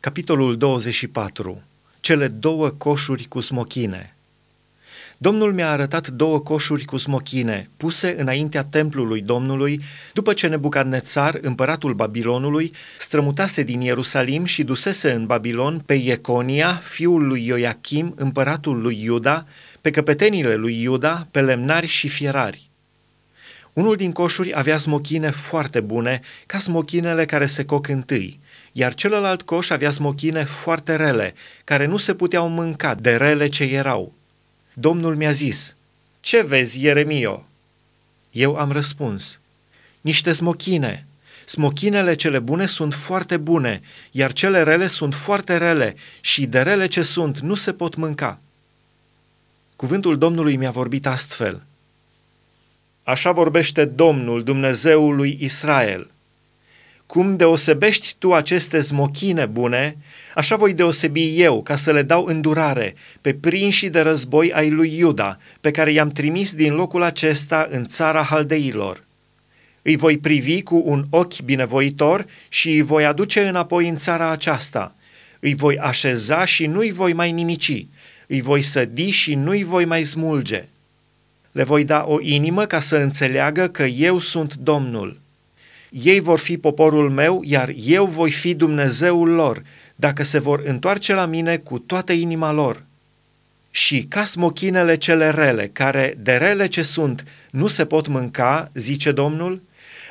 Capitolul 24. Cele două coșuri cu smochine. Domnul mi-a arătat două coșuri cu smochine, puse înaintea templului Domnului, după ce Nebucadnețar, împăratul Babilonului, strămutase din Ierusalim și dusese în Babilon pe Ieconia, fiul lui Ioachim, împăratul lui Iuda, pe căpetenile lui Iuda, pe lemnari și fierari. Unul din coșuri avea smochine foarte bune, ca smochinele care se coc întâi, iar celălalt coș avea smochine foarte rele, care nu se puteau mânca de rele ce erau. Domnul mi-a zis, Ce vezi, Ieremio? Eu am răspuns, Niște smochine. Smochinele cele bune sunt foarte bune, iar cele rele sunt foarte rele și de rele ce sunt nu se pot mânca. Cuvântul Domnului mi-a vorbit astfel. Așa vorbește Domnul, Dumnezeul lui Israel – cum deosebești tu aceste smochine bune, așa voi deosebi eu ca să le dau îndurare pe prinșii de război ai lui Iuda, pe care i-am trimis din locul acesta în țara haldeilor. Îi voi privi cu un ochi binevoitor și îi voi aduce înapoi în țara aceasta. Îi voi așeza și nu-i voi mai nimici. Îi voi sădi și nu-i voi mai smulge. Le voi da o inimă ca să înțeleagă că eu sunt Domnul ei vor fi poporul meu, iar eu voi fi Dumnezeul lor, dacă se vor întoarce la mine cu toată inima lor. Și ca smochinele cele rele, care de rele ce sunt nu se pot mânca, zice Domnul,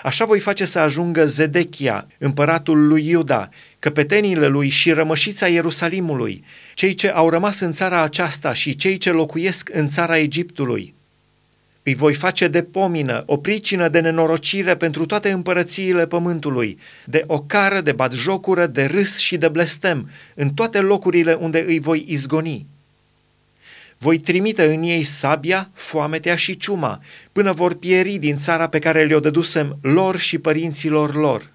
așa voi face să ajungă Zedechia, împăratul lui Iuda, căpetenile lui și rămășița Ierusalimului, cei ce au rămas în țara aceasta și cei ce locuiesc în țara Egiptului, îi voi face de pomină, o pricină de nenorocire pentru toate împărățiile pământului, de ocară, de batjocură, de râs și de blestem, în toate locurile unde îi voi izgoni. Voi trimite în ei sabia, foametea și ciuma, până vor pieri din țara pe care le-o dădusem lor și părinților lor.